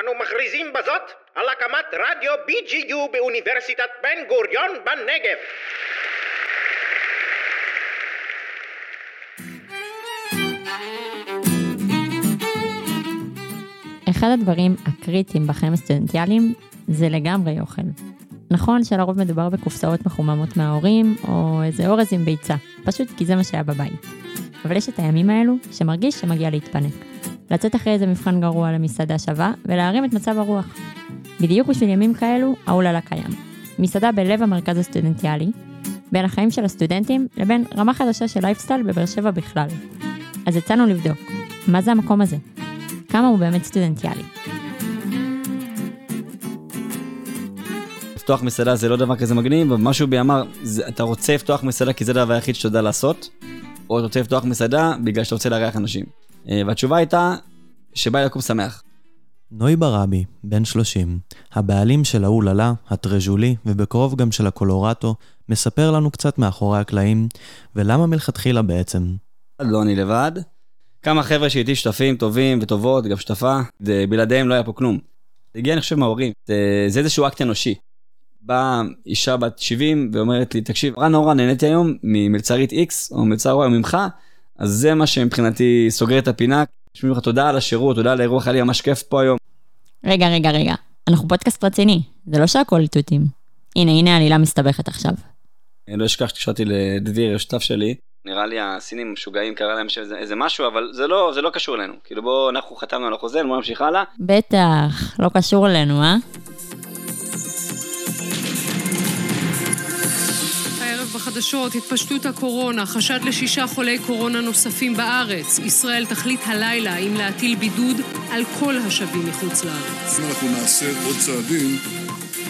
אנו מכריזים בזאת על הקמת רדיו BGU באוניברסיטת בן גוריון בנגב. אחד הדברים הקריטיים בחיים הסטודנטיאליים זה לגמרי אוכל. נכון שלרוב מדובר בקופסאות מחוממות מההורים, או איזה אורז עם ביצה, פשוט כי זה מה שהיה בבית. אבל יש את הימים האלו שמרגיש שמגיע להתפנק. לצאת אחרי איזה מבחן גרוע למסעדה שווה, ולהרים את מצב הרוח. בדיוק בשביל ימים כאלו, האוללה קיים. מסעדה בלב המרכז הסטודנטיאלי, בין החיים של הסטודנטים לבין רמה חדשה של לייפסטייל בבאר שבע בכלל. אז יצאנו לבדוק, מה זה המקום הזה? כמה הוא באמת סטודנטיאלי? לפתוח מסעדה זה לא דבר כזה מגניב, אבל משהו בי אמר, אתה רוצה לפתוח מסעדה כי זה הדבר היחיד שאתה יודע לעשות, או אתה רוצה לפתוח מסעדה בגלל שאתה רוצה לארח אנשים. אה, והתשובה הייתה, שבא לי לקום שמח. נוי ברבי, בן 30, הבעלים של האוללה, הטרז'ולי, ובקרוב גם של הקולורטו, מספר לנו קצת מאחורי הקלעים, ולמה מלכתחילה בעצם. לא אני לבד. כמה חבר'ה שאיתי שותפים טובים וטובות, גם שותפה, בלעדיהם לא היה פה כלום. הגיע אני חושב מההורים, זה, זה איזשהו אקט אנושי. באה אישה בת 70 ואומרת לי, תקשיב, רע נורא נהניתי היום ממלצרית X או מלצר Y ממך, אז זה מה שמבחינתי סוגר את הפינה. שומעים לך תודה על השירות, תודה על האירוח, היה לי ממש כיף פה היום. רגע, רגע, רגע, אנחנו פודקאסט רציני, זה לא שהכל תותים. הנה, הנה העלילה מסתבכת עכשיו. אני לא אשכח שקשרתי לדביר, השותף שלי, נראה לי הסינים משוגעים, קרה להם שזה, איזה משהו, אבל זה לא, זה לא קשור אלינו. כאילו בואו, אנחנו חתמנו על החוזה, בואו נמשיך הלאה. בטח, לא קשור אלינו, אה? הערב בחדשות, התפשטות הקורונה, חשד לשישה חולי קורונה נוספים בארץ. ישראל תחליט הלילה אם להטיל בידוד על כל השבים מחוץ לארץ. אם אנחנו נעשה עוד צעדים,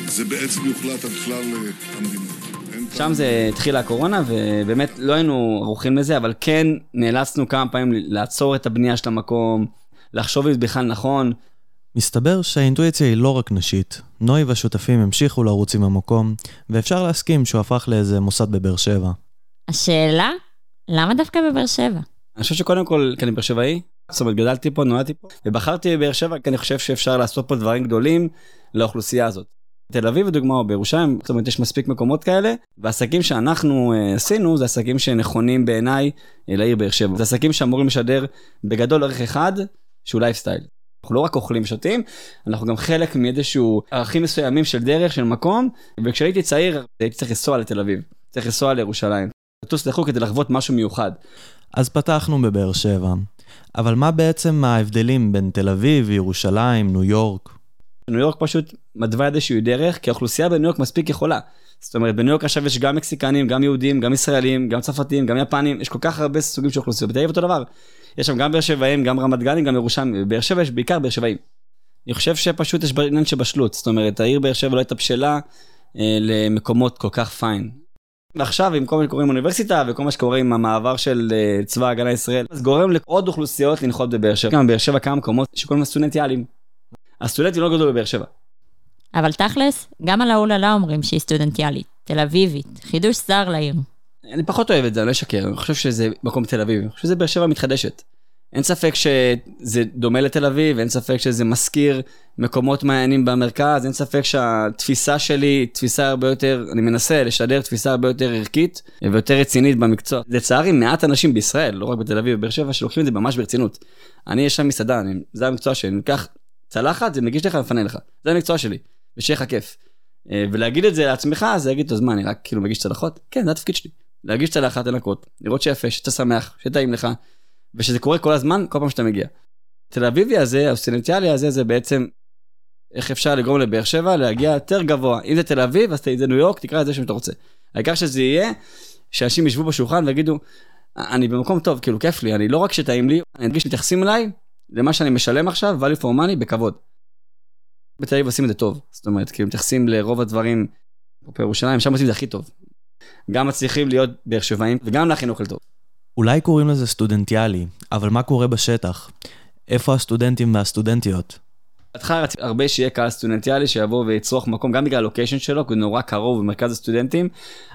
זה בעצם יוחלט על כלל אה, המדינה. אין שם זה התחילה הקורונה, ובאמת לא היינו ערוכים לזה, אבל כן נאלצנו כמה פעמים לעצור את הבנייה של המקום, לחשוב אם זה בכלל נכון. מסתבר שהאינטואיציה היא לא רק נשית. נוי והשותפים המשיכו לרוץ עם המקום, ואפשר להסכים שהוא הפך לאיזה מוסד בבאר שבע. השאלה, למה דווקא בבאר שבע? אני חושב שקודם כל, כי אני באר שבעי, זאת אומרת גדלתי פה, נולדתי פה, ובחרתי בבאר שבע כי אני חושב שאפשר לעשות פה דברים גדולים לאוכלוסייה הזאת. תל אביב לדוגמה או בירושלים, זאת אומרת יש מספיק מקומות כאלה, והעסקים שאנחנו אה, עשינו זה עסקים שנכונים בעיניי אה, לעיר באר שבע. זה עסקים שאמורים לשדר בגדול ערך אחד, שהוא לייפסטייל. אנחנו לא רק אוכלים ושותים, אנחנו גם חלק מאיזשהו ערכים מסוימים של דרך, של מקום, וכשהייתי צעיר הייתי צריך לנסוע לתל אביב, צריך לנסוע לירושלים. לטוס לחו"ל כדי לחוות משהו מיוחד. אז פתחנו בבאר שבע. אבל מה בעצם ההבדלים בין תל אביב, ירושלים, ניו יורק? ניו יורק פשוט מתווה איזושהי דרך, כי האוכלוסייה בניו יורק מספיק יכולה. זאת אומרת, בניו יורק עכשיו יש גם מקסיקנים, גם יהודים, גם ישראלים, גם צרפתים, גם יפנים, יש כל כך הרבה סוגים של אוכלוסיות. בתל אביב אותו דבר. יש שם גם באר שבעים, גם רמת גנים, גם ירושלים. בבאר שבע יש בעיקר באר שבעים. אני חושב שפשוט יש עניין של בשלות. זאת אומרת, העיר באר שבע לא הייתה בשלה אה, למקומות כל כך פיין. ועכשיו עם כל מה שקורה עם אוניברסיטה וכל מה שקורה עם המעבר של אה, צבא ההגנה לישראל, אז גורם לעוד אוכלוסיות לנחות בבאר שבע. גם בבאר שבע כמה מקומות שקוראים להם סטודנטיאלים. הסטודנטים לא גדלו בבאר שבע. אבל תכלס, גם על האוללה אומרים שהיא סטודנטיאלית, תל אביבית, חידוש זר לעיר. אני פחות אוהב את זה, אני לא אשקר, אני חושב שזה מקום תל אביב, אני חושב שזה באר שבע מתחדשת. אין ספק שזה דומה לתל אביב, אין ספק שזה מזכיר מקומות מעניינים במרכז, אין ספק שהתפיסה שלי היא תפיסה הרבה יותר, אני מנסה לשדר תפיסה הרבה יותר ערכית ויותר רצינית במקצוע. לצערי מעט אנשים בישראל, לא רק בתל אביב ובאר שבע, שלוקחים את זה ממש ברצינות. אני יש שם מסעדה, אני, זה המקצוע שלי, אני לוקח צלחת, זה מגיש לך ומפנה לך, זה המקצוע שלי, ושיהיה לך כיף. אה, ולהגיד את זה לעצמך, זה להגיד, אז מה, אני רק כאילו מגיש צלחות? כן, זה התפקיד שלי. להגיש צלחת, לנקות, לראות שיפה, שאתה שמח, שטעים לך, ושזה קורה כל הזמן, כל פעם שאתה מגיע. תל אביבי הזה, הסטודנטיאלי הזה, זה בעצם איך אפשר לגרום לבאר שבע להגיע יותר גבוה. אם זה תל אביב, אז זה ניו יורק, תקרא לזה שאתה רוצה. העיקר שזה יהיה, שאנשים ישבו בשולחן ויגידו, אני במקום טוב, כאילו כיף לי, אני לא רק שטעים לי, אני ארגיש שמתייחסים אליי, למה שאני משלם עכשיו, value for money, בכבוד. בתל אביב עושים את זה טוב, זאת אומרת, כאילו מתייחסים לרוב הדברים, פה בירושלים, שם עושים את זה הכי טוב. גם מצליחים להיות באר שבעים וגם להכין אוכל טוב. אולי קוראים לזה סטודנטיאלי, אבל מה קורה בשטח? איפה הסטודנטים והסטודנטיות? בהתחלה רציתי הרבה שיהיה קהל סטודנטיאלי שיבוא ויצרוך מקום גם בגלל הלוקיישן שלו כי הוא נורא קרוב במרכז הסטודנטים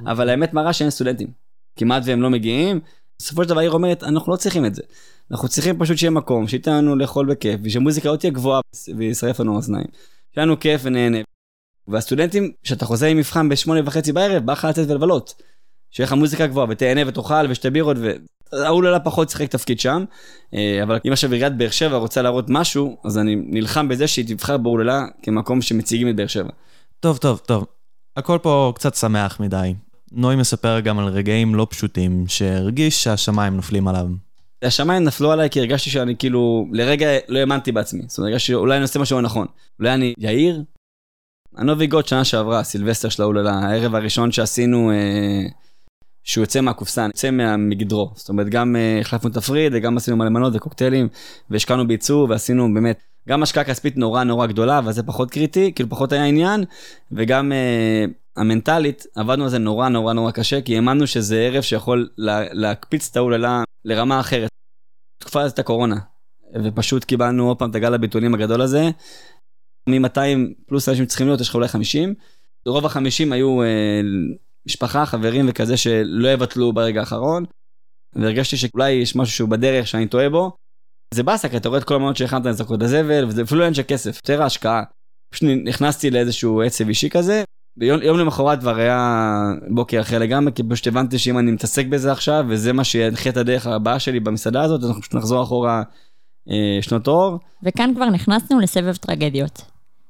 אבל האמת מראה שאין סטודנטים כמעט והם לא מגיעים בסופו של דבר העיר אומרת, אנחנו לא צריכים את זה. אנחנו צריכים פשוט שיהיה מקום, שייתן לנו לאכול בכיף, ושמוזיקה לא תהיה גבוהה וישרף לנו אוזניים. שיהיה לנו כיף ונהנה. והסטודנטים, כשאתה חוזר עם מבחן בשמונה וחצי בערב, בא לך לצאת ולבלות. שיהיה לך מוזיקה גבוהה ותהנה ותאכל ושתי בירות ו... האוללה פחות שיחק תפקיד שם, אה, אבל אם עכשיו עיריית באר שבע רוצה להראות משהו, אז אני נלחם בזה שהיא תבחר באוללה כמקום שמציגים את באר שבע. טוב, טוב, טוב. הכל פה קצת שמח מדי. נוי מספר גם על רגעים לא פשוטים, שהרגיש שהשמיים נופלים עליו. השמיים נפלו עליי כי הרגשתי שאני כאילו, לרגע לא האמנתי בעצמי. זאת אומרת, הרגשתי שאולי אני עושה משהו לא נכון. אולי אני יאיר? הנובי גוד שנה שעברה, סילבסטר של האוללה, הערב הראשון שעשינו, אה, שהוא יוצא מהקופסה, יוצא מגדרו. זאת אומרת, גם אה, החלפנו תפריט וגם עשינו מלא מנות וקוקטיילים, והשקענו בעיצוב ועשינו באמת, גם השקעה כספית נורא נורא גדולה, אבל זה פחות קריטי, כאילו פחות היה עניין, וגם אה, המנטלית, עבדנו על זה נורא נורא נורא קשה, כי האמנו שזה ערב שיכול לה, להקפיץ את ההוללה לרמה אחרת. תקופה הזאת הקורונה, ופשוט קיבלנו עוד פעם את הגל הביטולים הגדול הזה. מ-200 פלוס אנשים צריכים להיות, יש לך אולי 50. רוב ה-50 היו אה, משפחה, חברים וכזה שלא יבטלו ברגע האחרון. והרגשתי שאולי יש משהו שהוא בדרך שאני טועה בו. זה באסה, כי אתה רואה את כל המנות שהכנת לזרקות לזבל, וזה אפילו אין של כסף, יותר ההשקעה. פשוט נכנסתי לאיזשהו עצב אישי כזה, ויום למחרת כבר היה בוקר אחר לגמרי, כי פשוט הבנתי שאם אני מתעסק בזה עכשיו, וזה מה שינחה את הדרך הבאה שלי במסעדה הזאת, אז אנחנו פשוט נחזור אחורה אה, שנות אור. וכאן כבר נכנסנו לסבב טרגדיות.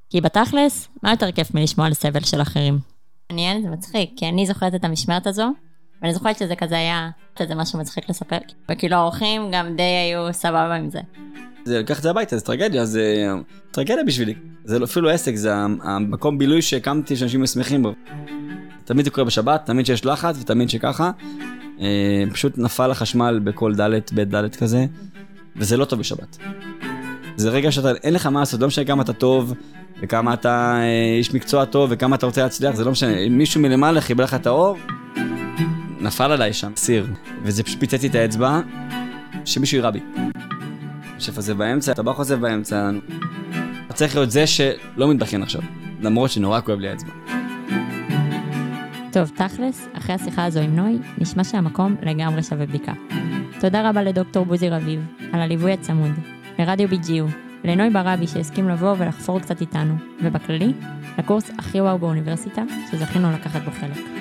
כי בתכלס, מה יותר כיף מלשמוע על סבל של אחרים? מעניין, זה מצחיק, כי אני זוכרת את המשמרת הזו, ואני זוכרת שזה כזה היה, זה משהו מצחיק לספר, וכאילו האורחים גם די היו סבבה עם זה. זה לקח את זה הביתה, זה טרגדיה, זה טרגדיה בשבילי. זה לא- אפילו עסק, זה המקום בילוי שהקמתי שאנשים שמחים בו. תמיד זה קורה בשבת, תמיד שיש לחץ ותמיד שככה. אה, פשוט נפל החשמל בכל ד' ב' ד' כזה, וזה לא טוב בשבת. זה רגע שאתה, אין לך מה לעשות, לא משנה כמה אתה טוב, וכמה אתה אה, איש מקצוע טוב, וכמה אתה רוצה להצליח, זה לא משנה, אם מישהו מלמעלה חיבר לך את האור, נפל עליי שם סיר, וזה פשוט פיצץ את האצבע, שמישהו יירה בי. השף הזה באמצע, הטבח הזה באמצע. צריך להיות זה שלא מתבכיין עכשיו, למרות שנורא כואב לי האצבע. טוב, תכלס, אחרי השיחה הזו עם נוי, נשמע שהמקום לגמרי שווה בדיקה. תודה רבה לדוקטור בוזי רביב על הליווי הצמוד, לרדיו BGU, לנוי ברבי שהסכים לבוא ולחפור קצת איתנו, ובכללי, לקורס הכי וואו באוניברסיטה, שזכינו לקחת בו חלק.